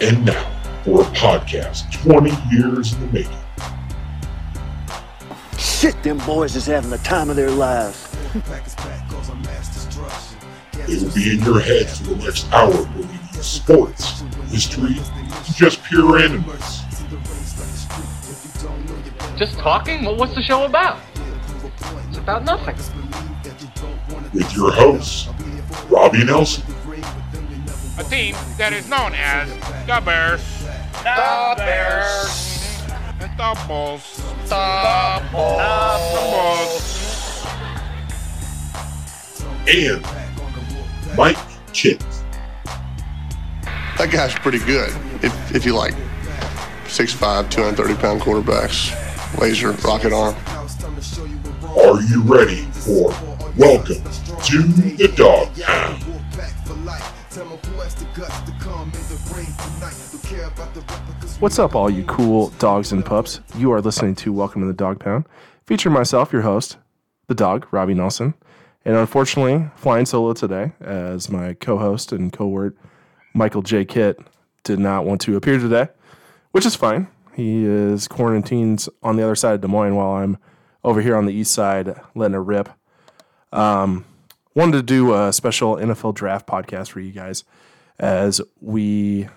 And now for a podcast 20 years in the making. Shit, them boys is having the time of their lives. They will be in your head for the next hour bringing you sports, history, just pure randomness. Just talking? Well, what's the show about? It's about nothing. With your hosts, Robbie Nelson, a team that is known as the Bears. The Bears. The Bulls. The Bulls. and Mike Chit. That guy's pretty good. If, if you like 6'5", 230 pound quarterbacks, laser, rocket arm. Are you ready for Welcome to the Dog Pound? What's up, all you cool dogs and pups? You are listening to Welcome to the Dog Pound, featuring myself, your host, the dog, Robbie Nelson. And unfortunately, flying solo today, as my co host and co word, Michael J. Kitt, did not want to appear today, which is fine. He is quarantined on the other side of Des Moines while I'm over here on the east side letting it rip. Um, wanted to do a special NFL draft podcast for you guys as we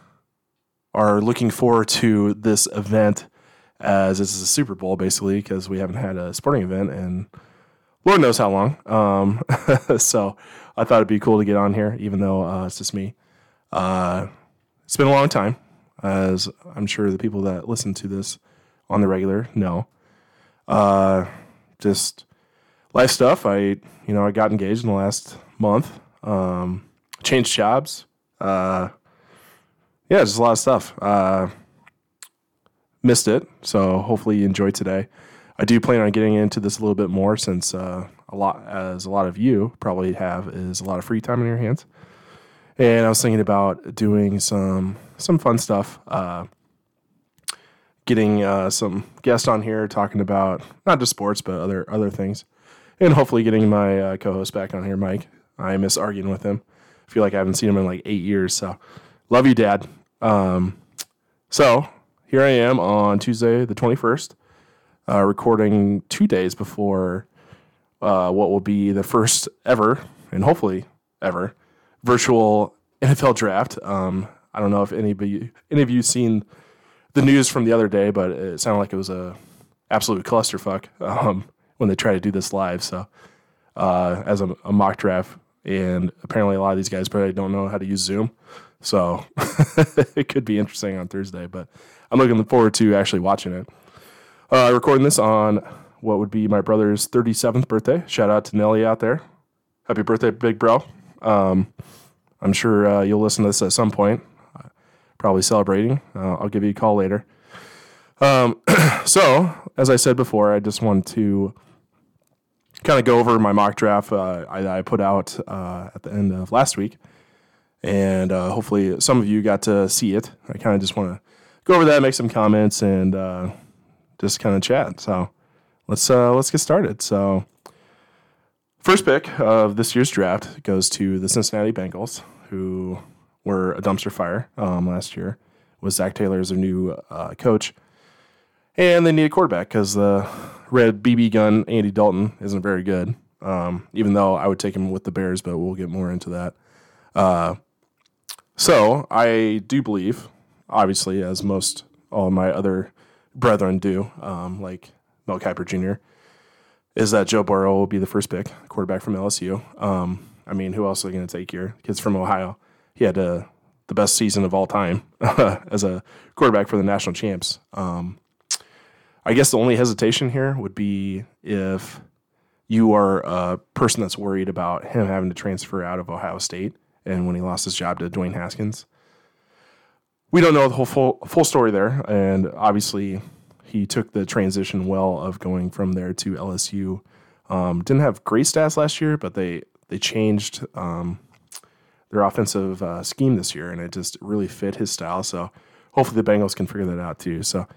are looking forward to this event as this is a Super Bowl basically because we haven't had a sporting event in Lord knows how long. Um, so I thought it'd be cool to get on here, even though uh, it's just me. Uh, it's been a long time, as I'm sure the people that listen to this on the regular know. Uh, just life stuff. I you know I got engaged in the last month. Um, changed jobs. Uh, yeah, just a lot of stuff. Uh, missed it, so hopefully you enjoyed today. I do plan on getting into this a little bit more since uh, a lot, as a lot of you probably have, is a lot of free time in your hands. And I was thinking about doing some some fun stuff. Uh, getting uh, some guests on here talking about not just sports but other other things, and hopefully getting my uh, co-host back on here, Mike. I miss arguing with him. I feel like I haven't seen him in like eight years. So, love you, Dad. Um, so here I am on Tuesday, the twenty first, uh, recording two days before uh, what will be the first ever, and hopefully ever, virtual NFL draft. Um, I don't know if any of you any of you seen the news from the other day, but it sounded like it was a absolute clusterfuck um, when they try to do this live. So uh, as a, a, mock draft, and apparently a lot of these guys probably don't know how to use Zoom, so it could be interesting on Thursday. But I'm looking forward to actually watching it. Uh, recording this on what would be my brother's 37th birthday. Shout out to Nelly out there. Happy birthday, big bro. Um, I'm sure uh, you'll listen to this at some point probably celebrating. Uh, I'll give you a call later. Um, so, as I said before, I just want to kind of go over my mock draft uh, I, I, put out uh, at the end of last week. And uh, hopefully, some of you got to see it. I kind of just want to go over that, make some comments, and uh, just kind of chat. So, let's uh, let's get started. So, first pick of this year's draft goes to the Cincinnati Bengals, who were a dumpster fire um, last year. Was Zach Taylor as their new uh, coach, and they need a quarterback because the red BB gun Andy Dalton isn't very good. Um, even though I would take him with the Bears, but we'll get more into that. Uh, so I do believe, obviously, as most all my other brethren do, um, like Mel Kiper Jr., is that Joe Burrow will be the first pick, quarterback from LSU. Um, I mean, who else are they going to take here? Kids from Ohio he had uh, the best season of all time as a quarterback for the national champs. Um, I guess the only hesitation here would be if you are a person that's worried about him having to transfer out of Ohio State and when he lost his job to Dwayne Haskins. We don't know the whole full, full story there, and obviously he took the transition well of going from there to LSU. Um, didn't have great stats last year, but they they changed um, their offensive uh, scheme this year, and it just really fit his style. So hopefully the Bengals can figure that out too. So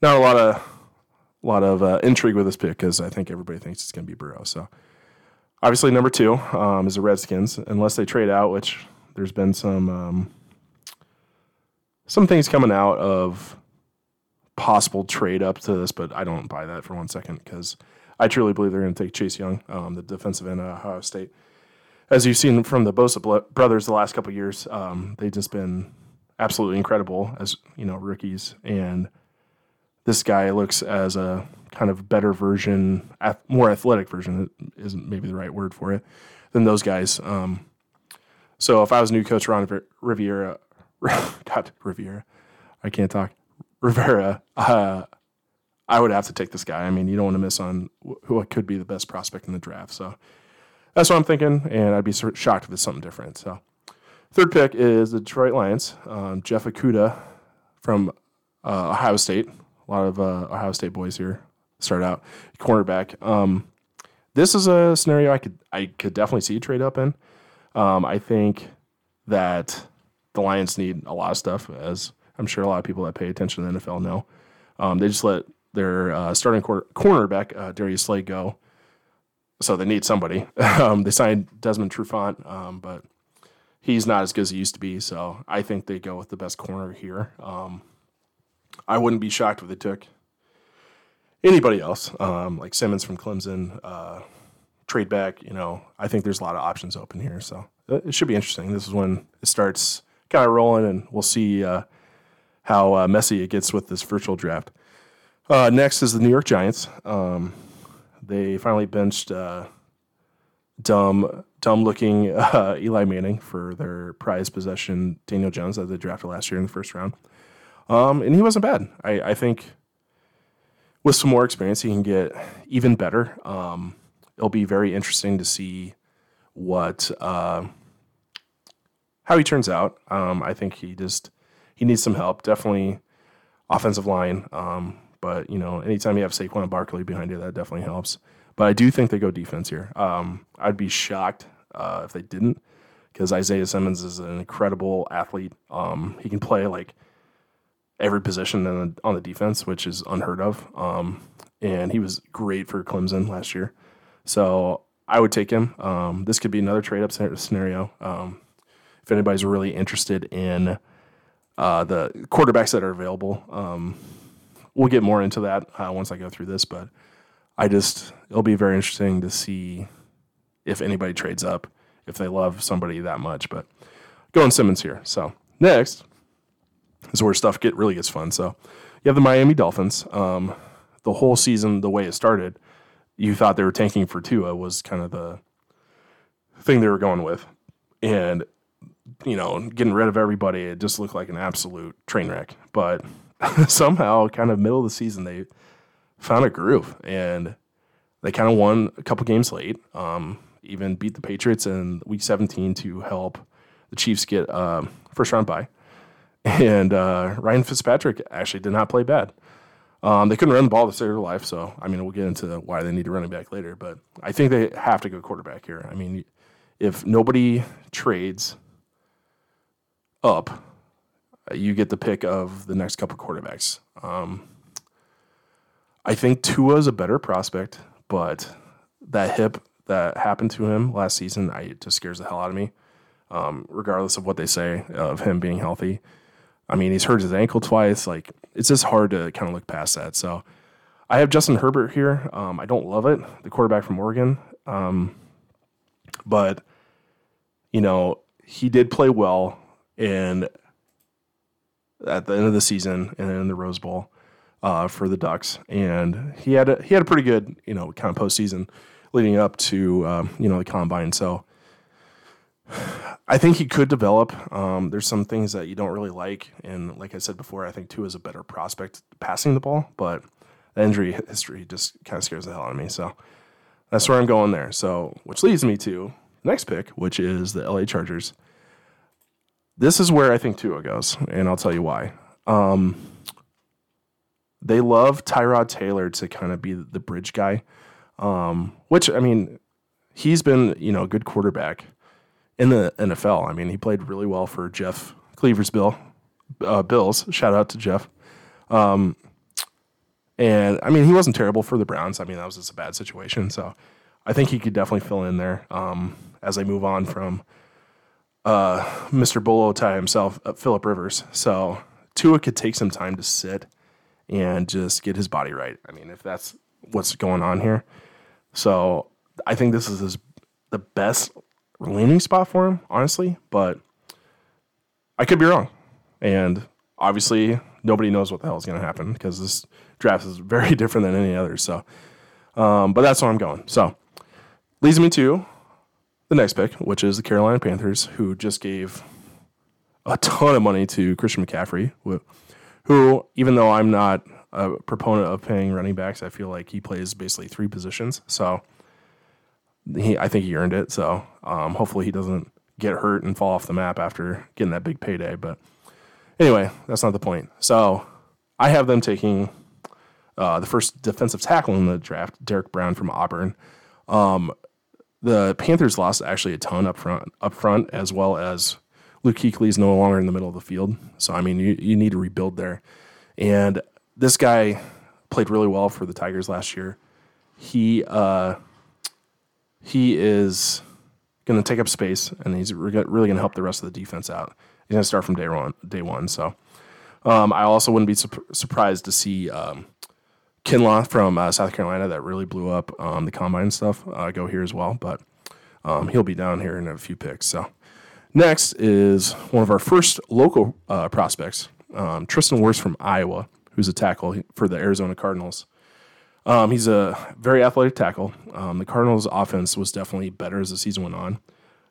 not a lot of a lot of uh, intrigue with this pick because I think everybody thinks it's going to be Burrow. So Obviously, number two um, is the Redskins, unless they trade out, which there's been some um, some things coming out of possible trade up to this, but I don't buy that for one second because I truly believe they're going to take Chase Young, um, the defensive end of Ohio State. As you've seen from the Bosa brothers the last couple years, um, they've just been absolutely incredible as you know rookies, and this guy looks as a kind of better version, more athletic version isn't maybe the right word for it than those guys. Um, so if I was new coach Ron Riviera, God Riviera, I can't talk Rivera, uh, I would have to take this guy. I mean, you don't want to miss on who could be the best prospect in the draft. So that's what I'm thinking, and I'd be shocked if it's something different. So third pick is the Detroit Lions. Um, Jeff Okudah from uh, Ohio State. A lot of uh, Ohio State boys here start out cornerback. Um, this is a scenario I could I could definitely see trade up in. Um, I think that the Lions need a lot of stuff, as I'm sure a lot of people that pay attention to the NFL know. Um, they just let their uh, starting cor- cornerback uh, Darius Slay go, so they need somebody. um, they signed Desmond Trufant, um, but he's not as good as he used to be. So I think they go with the best corner here. Um, I wouldn't be shocked if they took anybody else, um, like Simmons from Clemson, uh, trade back. You know, I think there's a lot of options open here, so uh, it should be interesting. This is when it starts kind of rolling, and we'll see uh, how uh, messy it gets with this virtual draft. Uh, next is the New York Giants. Um, they finally benched uh, dumb, dumb-looking Eli Manning for their prized possession, Daniel Jones, that they drafted last year in the first round. Um, and he wasn't bad. I, I, think with some more experience, he can get even better. Um, it'll be very interesting to see what uh, how he turns out. Um, I think he just he needs some help. Definitely offensive line. Um, but you know, anytime you have Saquon Barkley behind you, that definitely helps. But I do think they go defense here. Um, I'd be shocked uh, if they didn't, because Isaiah Simmons is an incredible athlete. Um, he can play like every position the, on the defense, which is unheard of. Um, and he was great for Clemson last year. So I would take him. Um, this could be another trade up scenario. Um, if anybody's really interested in uh, the quarterbacks that are available. Um, we'll get more into that uh, once I go through this, but I just it'll be very interesting to see if anybody trades up if they love somebody that much. But going Simmons here. So next is where stuff get really gets fun. So you have the Miami Dolphins. Um, the whole season, the way it started, you thought they were tanking for Tua was kind of the thing they were going with, and you know, getting rid of everybody, it just looked like an absolute train wreck. But somehow, kind of middle of the season, they found a groove and they kind of won a couple games late. Um, even beat the Patriots in Week 17 to help the Chiefs get uh, first round bye. And uh, Ryan Fitzpatrick actually did not play bad. Um, they couldn't run the ball to save their life, so I mean, we'll get into why they need a running back later. But I think they have to go quarterback here. I mean, if nobody trades up, you get the pick of the next couple quarterbacks. Um, I think Tua is a better prospect, but that hip that happened to him last season, I, just scares the hell out of me. Um, regardless of what they say of him being healthy, I mean, he's hurt his ankle twice. Like it's just hard to kind of look past that. So I have Justin Herbert here. Um, I don't love it, the quarterback from Oregon, um, but you know he did play well and at the end of the season and in the Rose Bowl uh, for the Ducks, and he had a he had a pretty good you know kind of postseason leading up to um, you know the combine. So I think he could develop. Um, there's some things that you don't really like, and like I said before, I think Tua is a better prospect passing the ball, but the injury history just kind of scares the hell out of me. So that's where I'm going there. So which leads me to next pick, which is the LA Chargers. This is where I think Tua goes, and I'll tell you why. Um, they love Tyrod Taylor to kind of be the bridge guy, um, which I mean, he's been you know a good quarterback in the NFL. I mean, he played really well for Jeff Cleaver's Bill uh, Bills. Shout out to Jeff. Um, and I mean, he wasn't terrible for the Browns. I mean, that was just a bad situation. So I think he could definitely fill in there um, as they move on from uh, Mr. Bolo tie himself, uh, Philip Rivers. So Tua could take some time to sit and just get his body right. I mean, if that's what's going on here. So I think this is his, the best landing spot for him, honestly, but I could be wrong. And obviously, nobody knows what the hell is going to happen because this draft is very different than any other. So, um, but that's where I'm going. So, leads me to the next pick, which is the Carolina Panthers, who just gave a ton of money to Christian McCaffrey, who, who even though I'm not a proponent of paying running backs, I feel like he plays basically three positions. So, he, I think he earned it. So, um, hopefully, he doesn't get hurt and fall off the map after getting that big payday. But anyway, that's not the point. So, I have them taking uh, the first defensive tackle in the draft, Derrick Brown from Auburn. Um, the Panthers lost actually a ton up front, up front as well as Luke Kuechly is no longer in the middle of the field. So I mean, you, you need to rebuild there. And this guy played really well for the Tigers last year. He uh, he is going to take up space, and he's really going to help the rest of the defense out. He's going to start from day one. Day one. So um, I also wouldn't be su- surprised to see um, Kinlaw from uh, South Carolina that really blew up um, the combine stuff uh, go here as well. But um, he'll be down here in a few picks. So next is one of our first local uh, prospects, um, Tristan Wirfs from Iowa, who's a tackle for the Arizona Cardinals. Um, he's a very athletic tackle. Um, the Cardinals' offense was definitely better as the season went on.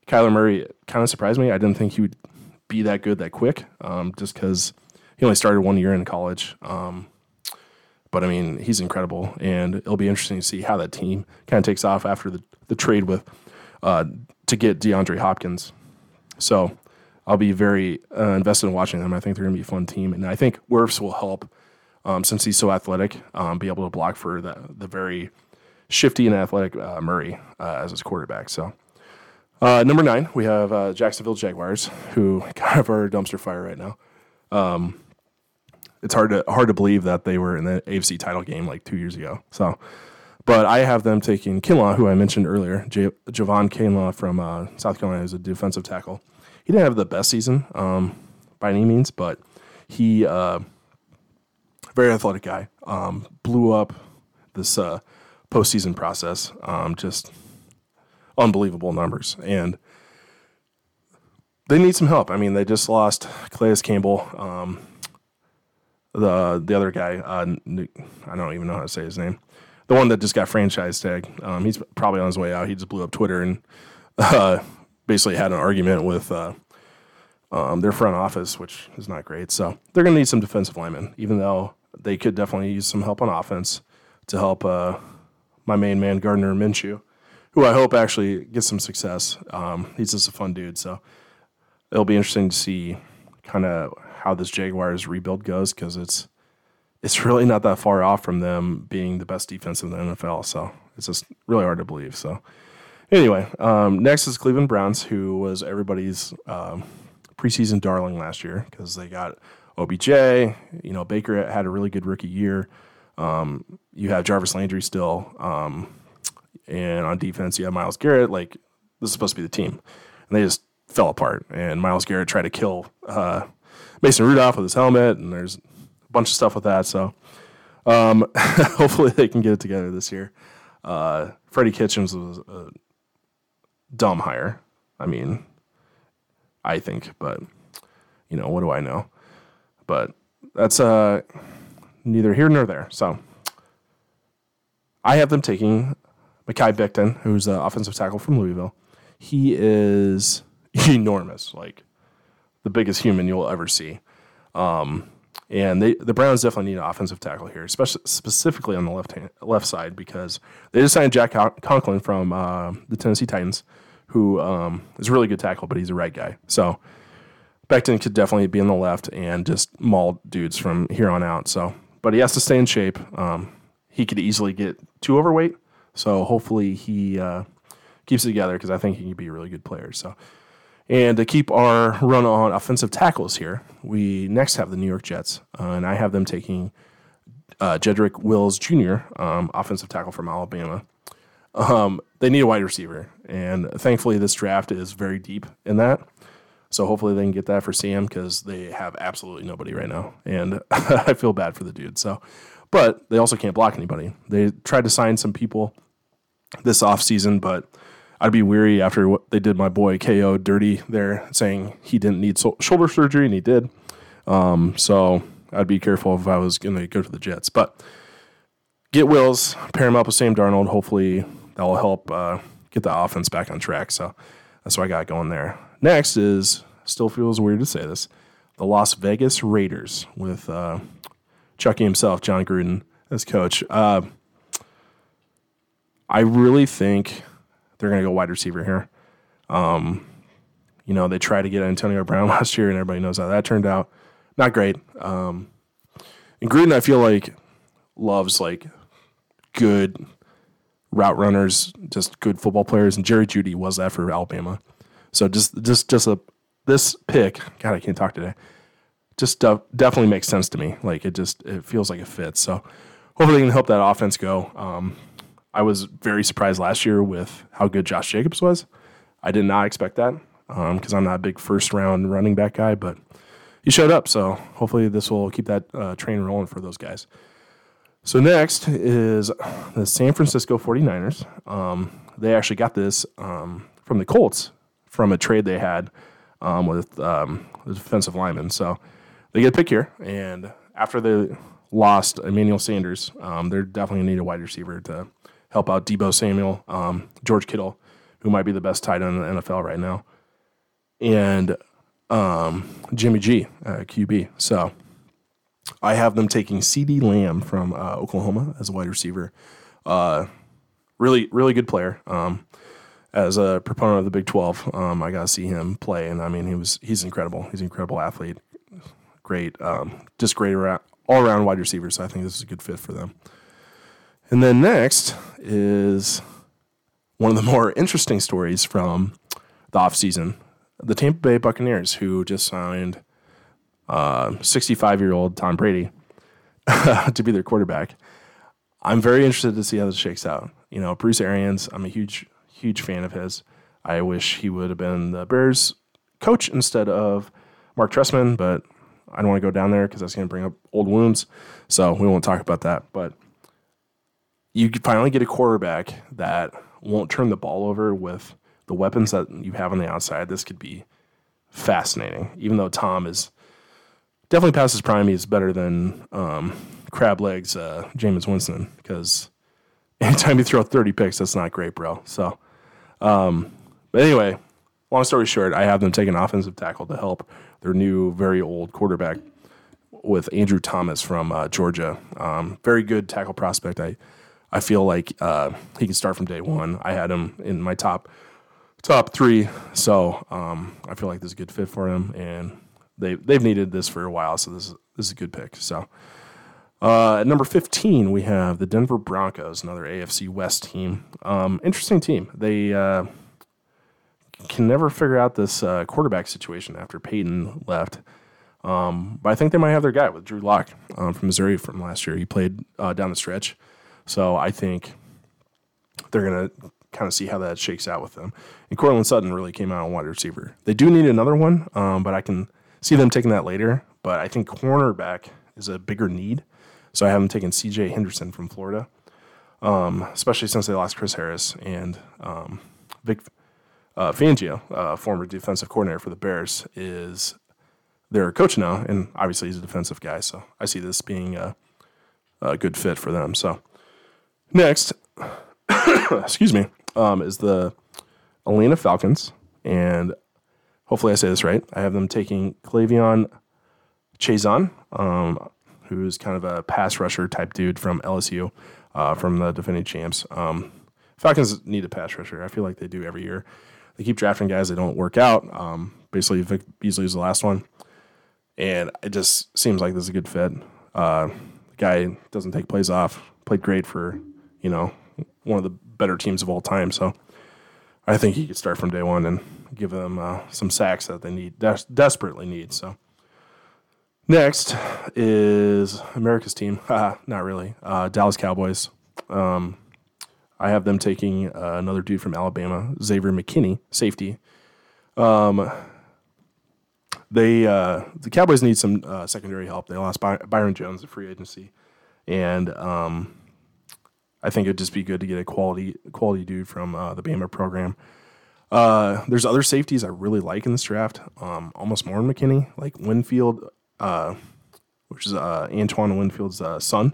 Kyler Murray kind of surprised me. I didn't think he would be that good that quick, um, just because he only started one year in college. Um, but I mean, he's incredible, and it'll be interesting to see how that team kind of takes off after the, the trade with uh, to get DeAndre Hopkins. So I'll be very uh, invested in watching them. I think they're going to be a fun team, and I think Wirfs will help um, since he's so athletic, um, be able to block for the the very shifty and athletic uh, Murray uh, as his quarterback. So. Uh, number nine, we have uh, Jacksonville Jaguars, who kind of are a dumpster fire right now. Um, it's hard to hard to believe that they were in the AFC title game like two years ago. So, but I have them taking Kinlaw, who I mentioned earlier, J- Javon Kinlaw from uh, South Carolina, is a defensive tackle. He didn't have the best season um, by any means, but he uh, very athletic guy. Um, blew up this uh, postseason process. Um, just unbelievable numbers and they need some help. I mean, they just lost Calais Campbell. Um, the the other guy, uh, I don't even know how to say his name. The one that just got franchise tag. Um, he's probably on his way out. He just blew up Twitter and uh, basically had an argument with uh, um, their front office, which is not great. So they're going to need some defensive linemen, even though they could definitely use some help on offense to help uh, my main man Gardner Minshew, who I hope actually gets some success. Um, he's just a fun dude, so it'll be interesting to see kind of how this Jaguars rebuild goes because it's it's really not that far off from them being the best defense in the NFL. So it's just really hard to believe. So anyway, um, next is Cleveland Browns, who was everybody's um, preseason darling last year because they got OBJ. You know, Baker had a really good rookie year. Um, you have Jarvis Landry still, um, and on defense you have Myles Garrett. Like this is supposed to be the team, and they just fell apart. And Myles Garrett tried to kill uh, Mason Rudolph with his helmet, and there's a bunch of stuff with that. So um, hopefully they can get it together this year. Uh, Freddie Kitchens was a dumb hire. I mean, I think, but you know, what do I know? But that's uh, neither here nor there. So I have them taking Mekhi Becton, who's the offensive tackle from Louisville. He is enormous, like the biggest human you'll ever see. Um, and they, the Browns definitely need an offensive tackle here, especially specifically on the left hand, left side because they just signed Jack Conklin from uh, the Tennessee Titans, who um, is a really good tackle, but he's a right guy. So Becton could definitely be on the left and just maul dudes from here on out. So, but he has to stay in shape. Um, he could easily get too overweight, so hopefully he uh, keeps it together because I think he can be a really good player. So. And to keep our run on offensive tackles here, we next have the New York Jets, uh, and I have them taking uh, Jedrick Wills Jr., um, offensive tackle from Alabama. Um, they need a wide receiver, and thankfully this draft is very deep in that. So hopefully they can get that for Sam because they have absolutely nobody right now, and I feel bad for the dude. So, but they also can't block anybody. They tried to sign some people this offseason, but I'd be weary after what they did my boy KO dirty there, saying he didn't need so- shoulder surgery and he did. Um, so I'd be careful if I was going to go to the Jets. But get Wills, pair him up with Sam Darnold. Hopefully that will help uh, get the offense back on track. So that's what I got going there. Next is still feels weird to say this, the Las Vegas Raiders with uh, Chucky himself, Jon Gruden, as coach. Uh, I really think they're going to go wide receiver here. Um, you know, they tried to get Antonio Brown last year, and everybody knows how that turned out. Not great. Um, and Gruden, I feel like loves like good route runners, just good football players, and Jerry Jeudy was that for Alabama. So just just just a this pick, God, I can't talk today. Just de- definitely makes sense to me. Like it just it feels like it fits. So hopefully they can help that offense go. Um, I was very surprised last year with how good Josh Jacobs was. I did not expect that because um, I'm not a big first round running back guy, but he showed up. So hopefully this will keep that uh, train rolling for those guys. So next is the San Francisco 49ers. Um, they actually got this um, from the Colts from a trade they had um, with um, the defensive lineman. So they get a pick here, and after they lost Emmanuel Sanders, um, they're definitely gonna need a wide receiver to help out Deebo Samuel, um, George Kittle, who might be the best tight end in the NFL right now, and Jimmy G, uh, QB. So I have them taking CeeDee Lamb from uh, Oklahoma as a wide receiver. Uh, really, really good player. Um, as a proponent of the Big Twelve, um, I got to see him play, and I mean, he was he's incredible. He's an incredible athlete, great, um, just great all around wide receiver. So I think this is a good fit for them. And then next is one of the more interesting stories from the offseason. The Tampa Bay Buccaneers, who just signed 65 uh, year old Tom Brady to be their quarterback. I'm very interested to see how this shakes out. You know, Bruce Arians, I'm a huge, huge fan of his. I wish he would have been the Bears coach instead of Mark Trestman, but I don't want to go down there because that's going to bring up old wounds. So we won't talk about that. But you finally get a quarterback that won't turn the ball over with the weapons that you have on the outside. This could be fascinating, even though Tom is definitely past his prime. He's better than um, crab legs uh, Jameis Winston because anytime you throw 30 picks, that's not great, bro. So, um, but anyway, long story short, I have them take an offensive tackle to help their new, very old quarterback with Andrew Thomas from uh, Georgia. Um, very good tackle prospect. I I feel like uh, he can start from day one. I had him in my top top three, so um, I feel like this is a good fit for him, and they they've needed this for a while, so this is this is a good pick. So. Uh, at number 15, we have the Denver Broncos, another AFC West team. Um, interesting team. They uh, can never figure out this uh, quarterback situation after Peyton left. Um, but I think they might have their guy with Drew Lock um, from Missouri from last year. He played uh, down the stretch. So I think they're going to kind of see how that shakes out with them. And Courtland Sutton really came out on wide receiver. They do need another one, um, but I can see them taking that later. But I think cornerback is a bigger need. So I have them taking CJ Henderson from Florida, um, especially since they lost Chris Harris and um, Vic uh, Fangio, uh, former defensive coordinator for the Bears, is their coach now. And obviously he's a defensive guy. So I see this being a, a good fit for them. So Next, excuse me, um, is the Atlanta Falcons, and hopefully I say this right. I have them taking K'Lavon Chaisson, um, who's kind of a pass rusher type dude from LSU, uh, from the defending champs. Um, Falcons need a pass rusher. I feel like they do every year. They keep drafting guys that don't work out. Um, basically, Vic Beasley is the last one, and it just seems like this is a good fit. Uh, the guy doesn't take plays off. Played great for you know, one of the better teams of all time. So I think he could start from day one and give them uh, some sacks that they need des- desperately need. So next is America's team. not really. Uh, Dallas Cowboys. Um, I have them taking uh, another dude from Alabama, Xavier McKinney, safety. Um, they uh, the Cowboys need some uh, secondary help. They lost By- Byron Jones at free agency, and um, I think it'd just be good to get a quality quality dude from uh, the Bama program. Uh, there's other safeties I really like in this draft. Um, almost more than McKinney, like Winfield, uh, which is uh, Antoine Winfield's uh, son,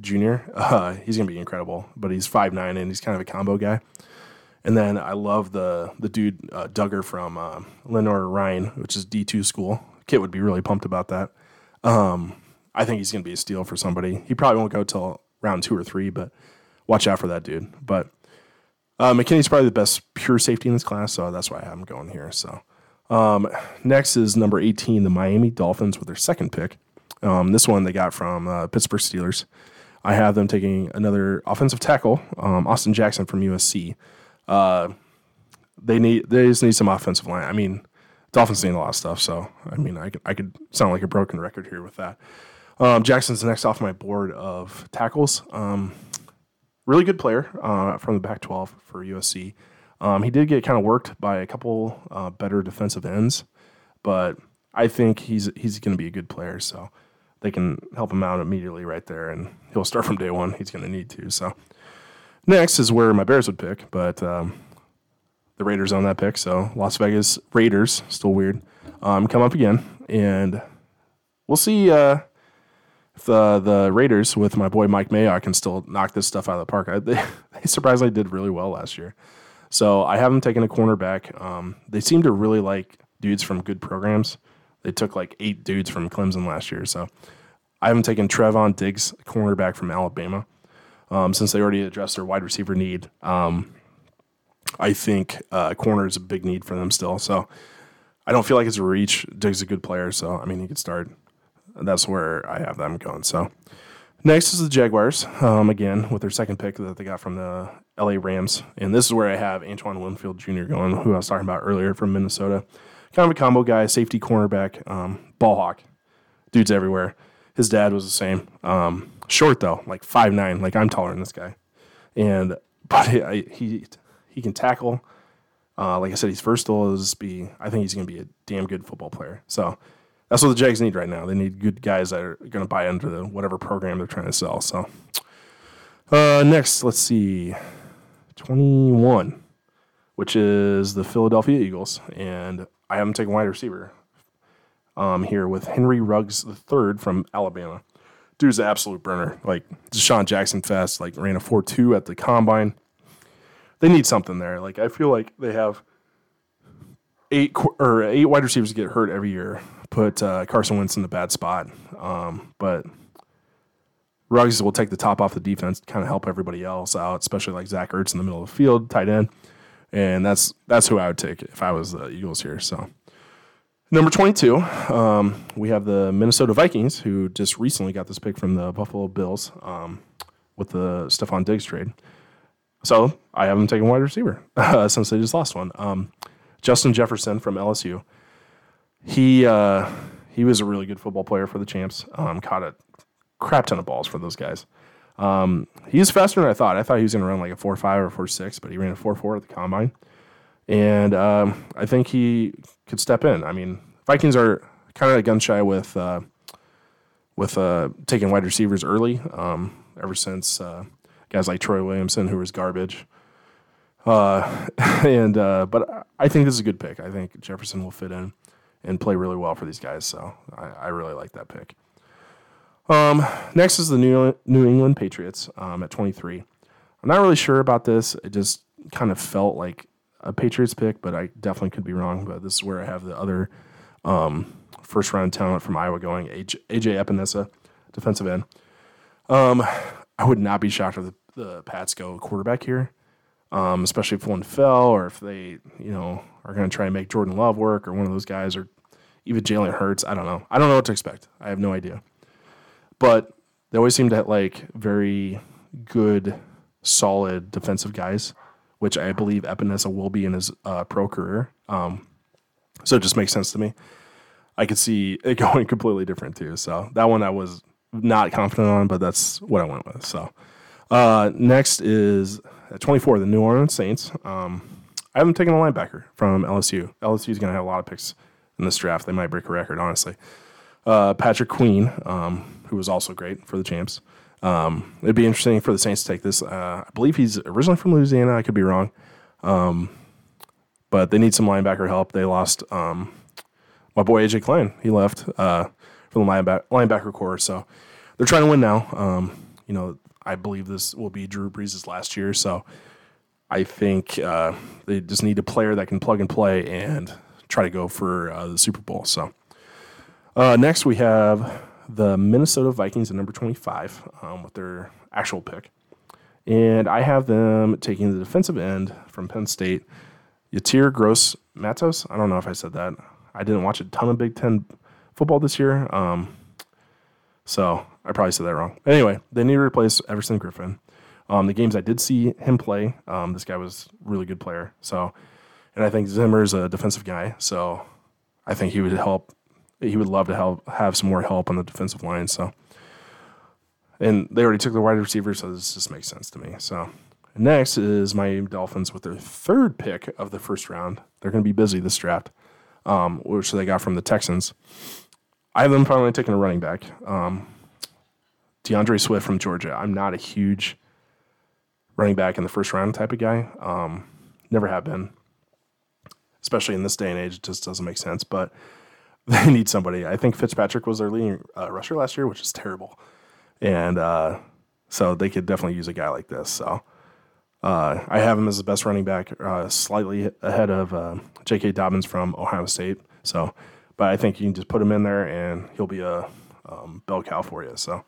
junior. Uh, he's gonna be incredible, but he's five nine and he's kind of a combo guy. And then I love the the dude Dugger from uh, Lenoir-Rhyne, which is D two school. Kit would be really pumped about that. Um, I think he's gonna be a steal for somebody. He probably won't go till round two or three, but watch out for that dude. But uh, McKinney's probably the best pure safety in this class, so that's why I have him going here. So um, next is number 18, the Miami Dolphins with their second pick. Um, this one they got from uh, Pittsburgh Steelers. I have them taking another offensive tackle, um, Austin Jackson from USC. Uh, they need they just need some offensive line. I mean, Dolphins need a lot of stuff, so I mean, I could I could sound like a broken record here with that. Um, Jackson's next off my board of tackles. Um, really good player uh, from the Pac-12 for USC. Um, he did get kind of worked by a couple uh, better defensive ends, but I think he's he's going to be a good player. So they can help him out immediately right there, and he'll start from day one. He's going to need to. So next is where my Bears would pick, but um, the Raiders on that pick. So Las Vegas Raiders, still weird, um, come up again, and we'll see. Uh, the the Raiders with my boy Mike Mayock can still knock this stuff out of the park. I, they, they surprisingly did really well last year. So I haven't taken a cornerback. Um, they seem to really like dudes from good programs. They took like eight dudes from Clemson last year. So I haven't taken Trevon Diggs, cornerback from Alabama, um, since they already addressed their wide receiver need. Um, I think uh, corner is a big need for them still. So I don't feel like it's a reach. Diggs is a good player. So, I mean, he could start that's where I have them going. So next is the Jaguars, um, again with their second pick that they got from the LA Rams, and this is where I have Antoine Winfield Jr. going, who I was talking about earlier from Minnesota. Kind of a combo guy, safety cornerback, um, ball hawk, dudes everywhere. His dad was the same. Um, short though, like five nine, like I'm taller than this guy, and but he he, he can tackle. Uh, like I said, he's is be. I think he's going to be a damn good football player. So that's what the Jags need right now. They need good guys that are going to buy into the whatever program they're trying to sell. So, uh, next, let's see, twenty-one, which is the Philadelphia Eagles, and I haven't taken wide receiver. Um, here with Henry Ruggs third from Alabama. Dude's an absolute burner. Like DeSean Jackson fast, like ran a four two at the combine. They need something there. Like I feel like they have eight or eight wide receivers get hurt every year put uh, Carson Wentz in a bad spot. Um, but Ruggs will take the top off the defense, kind of help everybody else out, especially like Zach Ertz in the middle of the field, tight end. And that's that's who I would take if I was the Eagles here. So number twenty-two, um, we have the Minnesota Vikings, who just recently got this pick from the Buffalo Bills um, with the Stefon Diggs trade. So I haven't taken wide receiver uh, since they just lost one. Um, Justin Jefferson from LSU he uh, he was a really good football player for the champs. Um, caught a crap ton of balls for those guys. Um, he's faster than I thought. I thought he was going to run like a four five or four six, but he ran a four four at the combine, and um, I think he could step in. I mean, Vikings are kind of gun shy with uh, with uh, taking wide receivers early. Um, ever since uh, guys like Troy Williamson, who was garbage. Uh, and uh, but I think this is a good pick. I think Jefferson will fit in and play really well for these guys. So I, I really like that pick. Um, next is the New, New England Patriots um, at 23. I'm not really sure about this. It just kind of felt like a Patriots pick, but I definitely could be wrong. But this is where I have the other um, first round talent from Iowa going AJ, AJ Epenesa, defensive end. Um, I would not be shocked if the, the Pats go quarterback here, um, especially if one fell or if they, you know, are going to try and make Jordan Love work or one of those guys or even Jalen Hurts. I don't know. I don't know what to expect. I have no idea. But they always seem to have like very good, solid defensive guys, which I believe Epenesa will be in his uh, pro career. Um, so it just makes sense to me. I could see it going completely different too. So that one I was not confident on, but that's what I went with. So uh, next is at 24, the New Orleans Saints. Um, I haven't taken a linebacker from LSU. LSU is going to have a lot of picks in this draft. They might break a record, honestly. Uh, Patrick Queen, um, who was also great for the champs. Um, it'd be interesting for the Saints to take this. Uh, I believe he's originally from Louisiana. I could be wrong. Um, but they need some linebacker help. They lost um, my boy AJ Klein. He left uh, the linebacker, linebacker corps. So they're trying to win now. Um, you know, I believe this will be Drew Brees' last year. So I think uh, they just need a player that can plug and play and try to go for uh, the Super Bowl. So uh, next we have the Minnesota Vikings at number 25 um, with their actual pick. And I have them taking the defensive end from Penn State, Yetur Gross Matos. I don't know if I said that. I didn't watch a ton of Big Ten football this year. Um, so I probably said that wrong. Anyway, they need to replace Everson Griffen. Um, the games I did see him play, um, this guy was a really good player. So, and I think Zimmer is a defensive guy. So I think he would help. He would love to help have some more help on the defensive line. So, and they already took the wide receiver, so this just makes sense to me. So, next is my Dolphins with their third pick of the first round. They're going to be busy this draft, um, which they got from the Texans. I have them finally taking a running back. Um, DeAndre Swift from Georgia. I'm not a huge running back in the first round type of guy. Um, never have been, especially in this day and age. It just doesn't make sense. But they need somebody. I think Fitzpatrick was their leading uh, rusher last year, which is terrible, and uh, so they could definitely use a guy like this. So uh, I have him as the best running back, uh, slightly ahead of uh, J.K. Dobbins from Ohio State. So, but I think you can just put him in there, and he'll be a um, bell cow for you. So.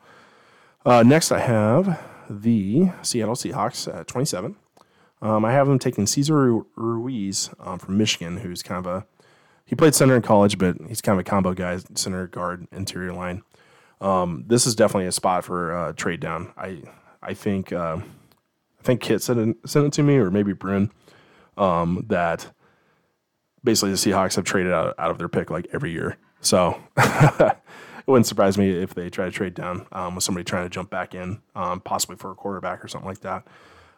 Uh, next, I have the Seattle Seahawks at 27. Um, I have them taking Cesar Ruiz um, from Michigan, who's kind of a he played center in college, but he's kind of a combo guy, center guard, interior line. Um, this is definitely a spot for uh, trade down. I I think uh, I think Kit sent it, sent it to me, or maybe Bryn, um, that basically the Seahawks have traded out, out of their pick like every year. So it wouldn't surprise me if they try to trade down um, with somebody trying to jump back in, um, possibly for a quarterback or something like that.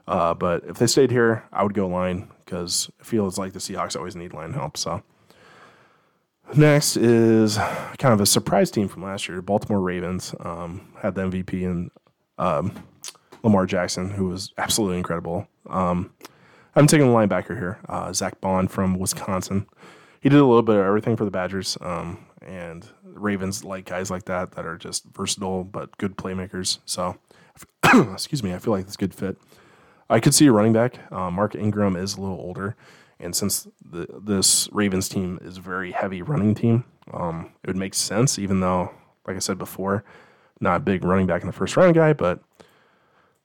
Uh, but if they stayed here, I would go line because it feels like the Seahawks always need line help. So next is kind of a surprise team from last year. Baltimore Ravens um, had the MVP and um, Lamar Jackson, who was absolutely incredible. Um, I'm taking a linebacker here, uh, Zack Baun from Wisconsin. He did a little bit of everything for the Badgers, um, and Ravens like guys like that that are just versatile but good playmakers. So, excuse me, I feel like this good fit. I could see a running back. Uh, Mark Ingram is a little older, and since the, this Ravens team is a very heavy running team, um, it would make sense. Even though, like I said before, not a big running back in the first round guy, but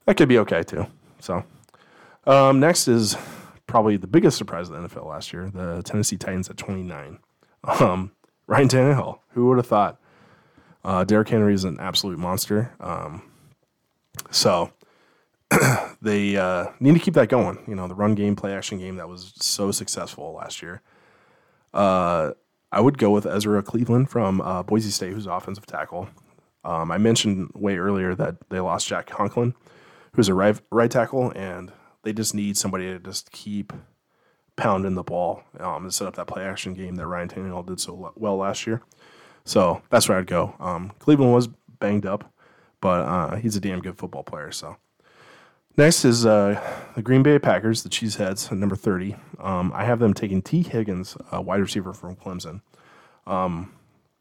that could be okay too. So, um, next is probably the biggest surprise of the NFL last year: the Tennessee Titans at 29. Um, Ryan Tannehill. Who would have thought? Uh, Derrick Henry is an absolute monster. Um, so they uh, need to keep that going. You know, the run game, play action game that was so successful last year. Uh, I would go with Ezra Cleveland from uh, Boise State, who's offensive tackle. Um, I mentioned way earlier that they lost Jack Conklin, who's a right, right tackle, and they just need somebody to just keep pounding the ball um, and set up that play action game that Ryan Tannehill did so well last year. So that's where I'd go. Um, Cleveland was banged up, but uh, he's a damn good football player. So next is uh, the Green Bay Packers, the Cheeseheads, at number 30. Um, I have them taking Tee Higgins, a wide receiver from Clemson. Um,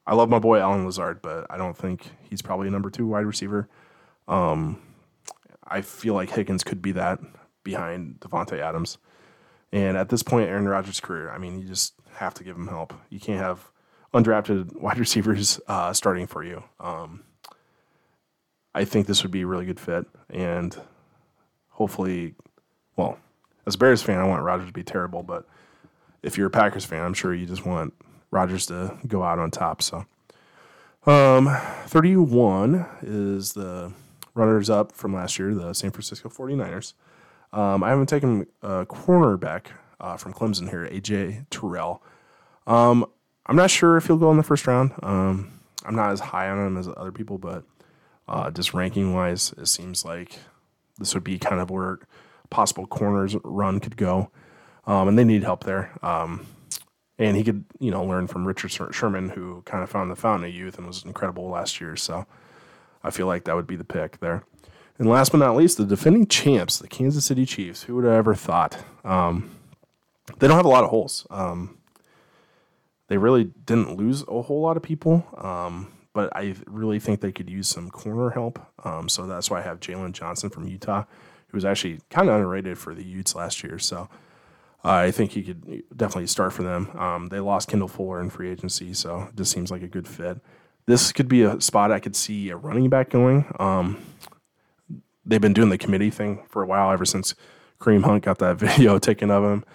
I love my boy Allen Lazard, but I don't think he's probably a number two wide receiver. Um, I feel like Higgins could be that behind Davante Adams. And at this point, Aaron Rodgers' career, I mean, you just have to give him help. You can't have undrafted wide receivers uh, starting for you. Um, I think this would be a really good fit, and hopefully, well, as a Bears fan, I want Rodgers to be terrible, but if you're a Packers fan, I'm sure you just want Rodgers to go out on top. So, um, 31 is the runners up from last year, the San Francisco 49ers. Um, I haven't taken a cornerback uh, from Clemson here, AJ Terrell. Um, I'm not sure if he'll go in the first round. Um, I'm not as high on him as other people, but uh, just ranking wise, it seems like this would be kind of where possible corners run could go, um, and they need help there. Um, and he could, you know, learn from Richard Sherman, who kind of found the fountain of youth and was incredible last year. So I feel like that would be the pick there. And last but not least, the defending champs, the Kansas City Chiefs. Who would have ever thought? Um, they don't have a lot of holes. Um, they really didn't lose a whole lot of people, um, but I really think they could use some corner help. Um, so that's why I have Jaylon Johnson from Utah, who was actually kind of underrated for the Utes last year. So I think he could definitely start for them. Um, they lost Kendall Fuller in free agency, so it just seems like a good fit. This could be a spot I could see a running back going. Um, they've been doing the committee thing for a while, ever since Kareem Hunt got that video taken of him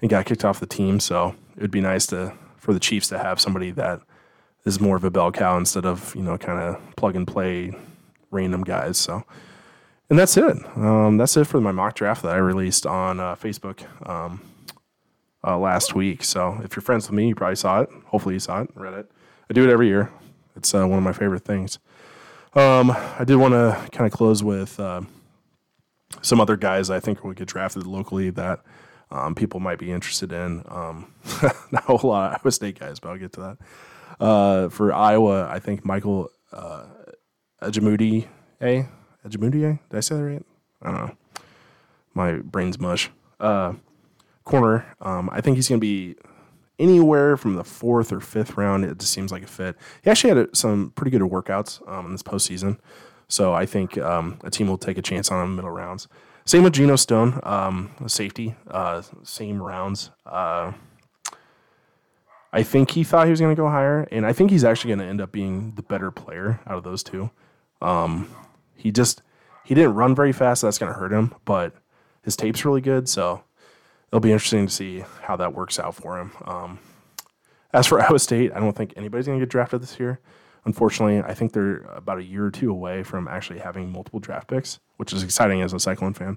and got kicked off the team. So it would be nice to for the Chiefs to have somebody that is more of a bell cow instead of you know kind of plug and play random guys. So and that's it. Um, that's it for my mock draft that I released on uh, Facebook um, uh, last week. So if you're friends with me, you probably saw it. Hopefully, you saw it, read it. I do it every year. It's uh, one of my favorite things. Um, I did want to kind of close with uh, some other guys I think will get drafted locally that um, people might be interested in. Um, not a whole lot of Iowa State guys, but I'll get to that. Uh, for Iowa, I think Michael uh, Ajamuti, eh? Ojemudia? Did I say that right? I don't know. My brain's mush. Uh, corner. Um, I think he's going to be anywhere from the fourth or fifth round. It just seems like a fit. He actually had some pretty good workouts um, in this postseason. So I think um, a team will take a chance on him middle rounds. Same with Geno Stone, um, safety, uh, same rounds. Uh, I think he thought he was going to go higher, and I think he's actually going to end up being the better player out of those two. Um, he just he didn't run very fast. So that's going to hurt him, but his tape's really good, so it'll be interesting to see how that works out for him. Um, as for Iowa State, I don't think anybody's going to get drafted this year. Unfortunately, I think they're about a year or two away from actually having multiple draft picks, which is exciting as a Cyclone fan.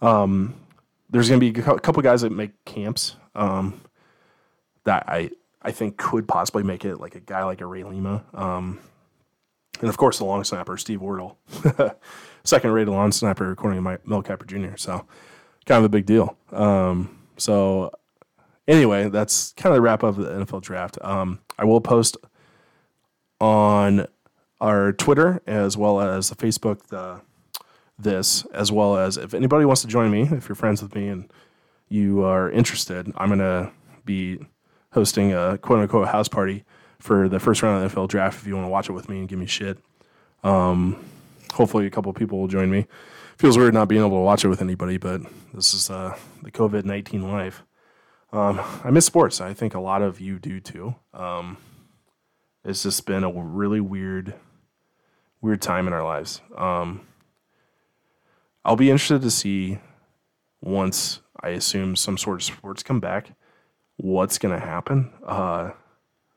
Um, there's going to be a couple guys that make camps um, that I I think could possibly make it, like a guy like a Ray Lima. Um, and of course, the long snapper, Steve Wirtel, second rated long snapper according to my Mel Kiper Jr. So, kind of a big deal. Um, so, anyway, that's kind of the wrap up of the NFL draft. Um, I will post on our Twitter as well as the Facebook the this as well as if anybody wants to join me, if you're friends with me and you are interested, I'm gonna be hosting a quote unquote house party for the first round of the NFL draft if you want to watch it with me and give me shit. Um, hopefully, a couple people will join me. Feels weird not being able to watch it with anybody, but this is uh, the COVID 19 life. Um, I miss sports. I think a lot of you do too. Um, it's just been a really weird, weird time in our lives. Um, I'll be interested to see once I assume some sort of sports come back, what's going to happen. Uh,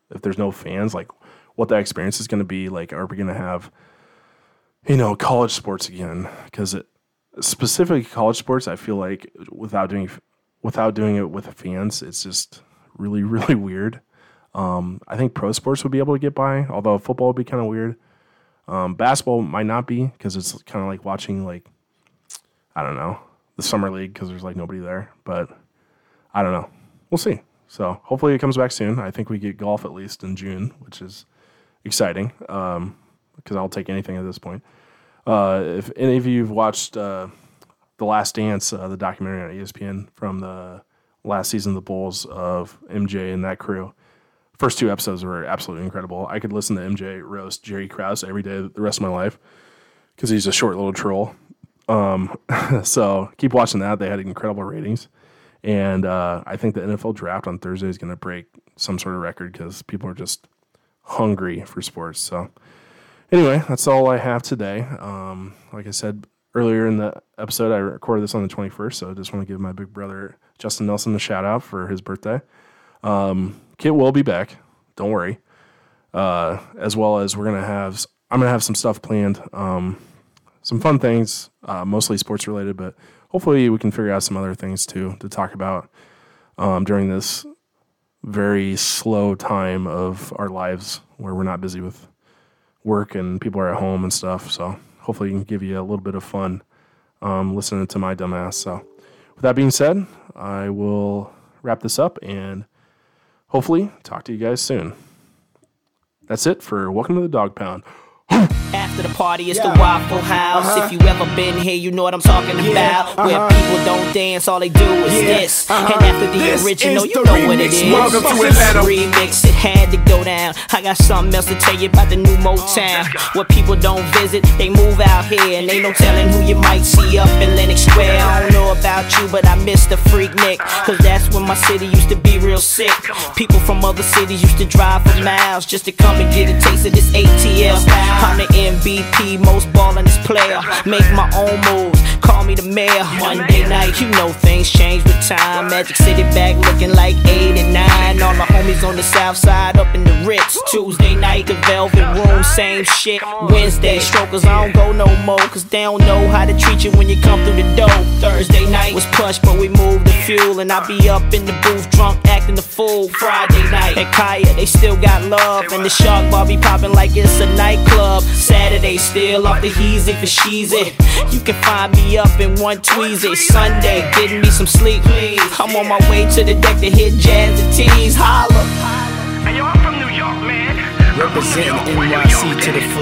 if there's no fans, like what that experience is going to be. Like, are we going to have, you know, college sports again? Because specifically college sports, I feel like without doing without doing it with the fans, it's just really really weird. Um, I think pro sports would be able to get by, although football would be kind of weird. Um, basketball might not be because it's kind of like watching like I don't know the summer league because there's like nobody there. But I don't know. We'll see. So hopefully it comes back soon. I think we get golf at least in June, which is exciting because um, I'll take anything at this point. Uh, if any of you have watched uh, The Last Dance, uh, the documentary on ESPN from the last season of the Bulls of MJ and that crew, first two episodes were absolutely incredible. I could listen to MJ roast Jerry Krause every day the rest of my life because he's a short little troll. Um, so keep watching that. They had incredible ratings. And uh, I think the NFL draft on Thursday is going to break some sort of record because people are just hungry for sports. So, anyway, that's all I have today. Um, like I said earlier in the episode, I recorded this on the 21st. So, I just want to give my big brother, Justin Nelson, a shout out for his birthday. Um, Kit will be back. Don't worry. Uh, as well as we're going to have, I'm going to have some stuff planned. Um, some fun things, uh, mostly sports related, but hopefully we can figure out some other things too to talk about um, during this very slow time of our lives where we're not busy with work and people are at home and stuff. So hopefully, we can give you a little bit of fun um, listening to my dumbass. So, with that being said, I will wrap this up and hopefully talk to you guys soon. That's it for Welcome to the Dog Pound. After the party, it's the Waffle House. Uh-huh. If you ever been here, you know what I'm talking about. Where people don't dance, all they do is Yeah, this. uh-huh. And after the This original, you the know what it is. Welcome to Atlanta. Remix, it had to go down. I got something else to tell you about the new Motown. Where people don't visit, they move out here. And ain't no telling who you might see up in Lenox Square. I don't know about you, but I miss the Freaknik. Cause that's when my city used to be real sick. People from other cities used to drive for miles just to come and get a taste of this ATL. I'm the MVP, most ballingest player. Make my own moves, call me the mayor. Monday night, you know things change with time. Magic City back looking like 8 and 9. All my homies on the south side up in the Ritz. Tuesday night, the Velvet Room, same shit. Wednesday, strokers, I don't go no more. Cause they don't know how to treat you when you come through the door. Thursday night was push, but we moved the fuel. And I be up in the booth, drunk, acting the fool. Friday night, at Kaya, they still got love. And the Shark Bar be popping like it's a nightclub. Saturday, still off the heezy for sheezy. You can find me up in one tweezy. Sunday, getting me some sleep. I'm on my way to the deck to hit jazz and tees. Holla. Hey, yo, I'm from New York, man. Representing NYC to the full.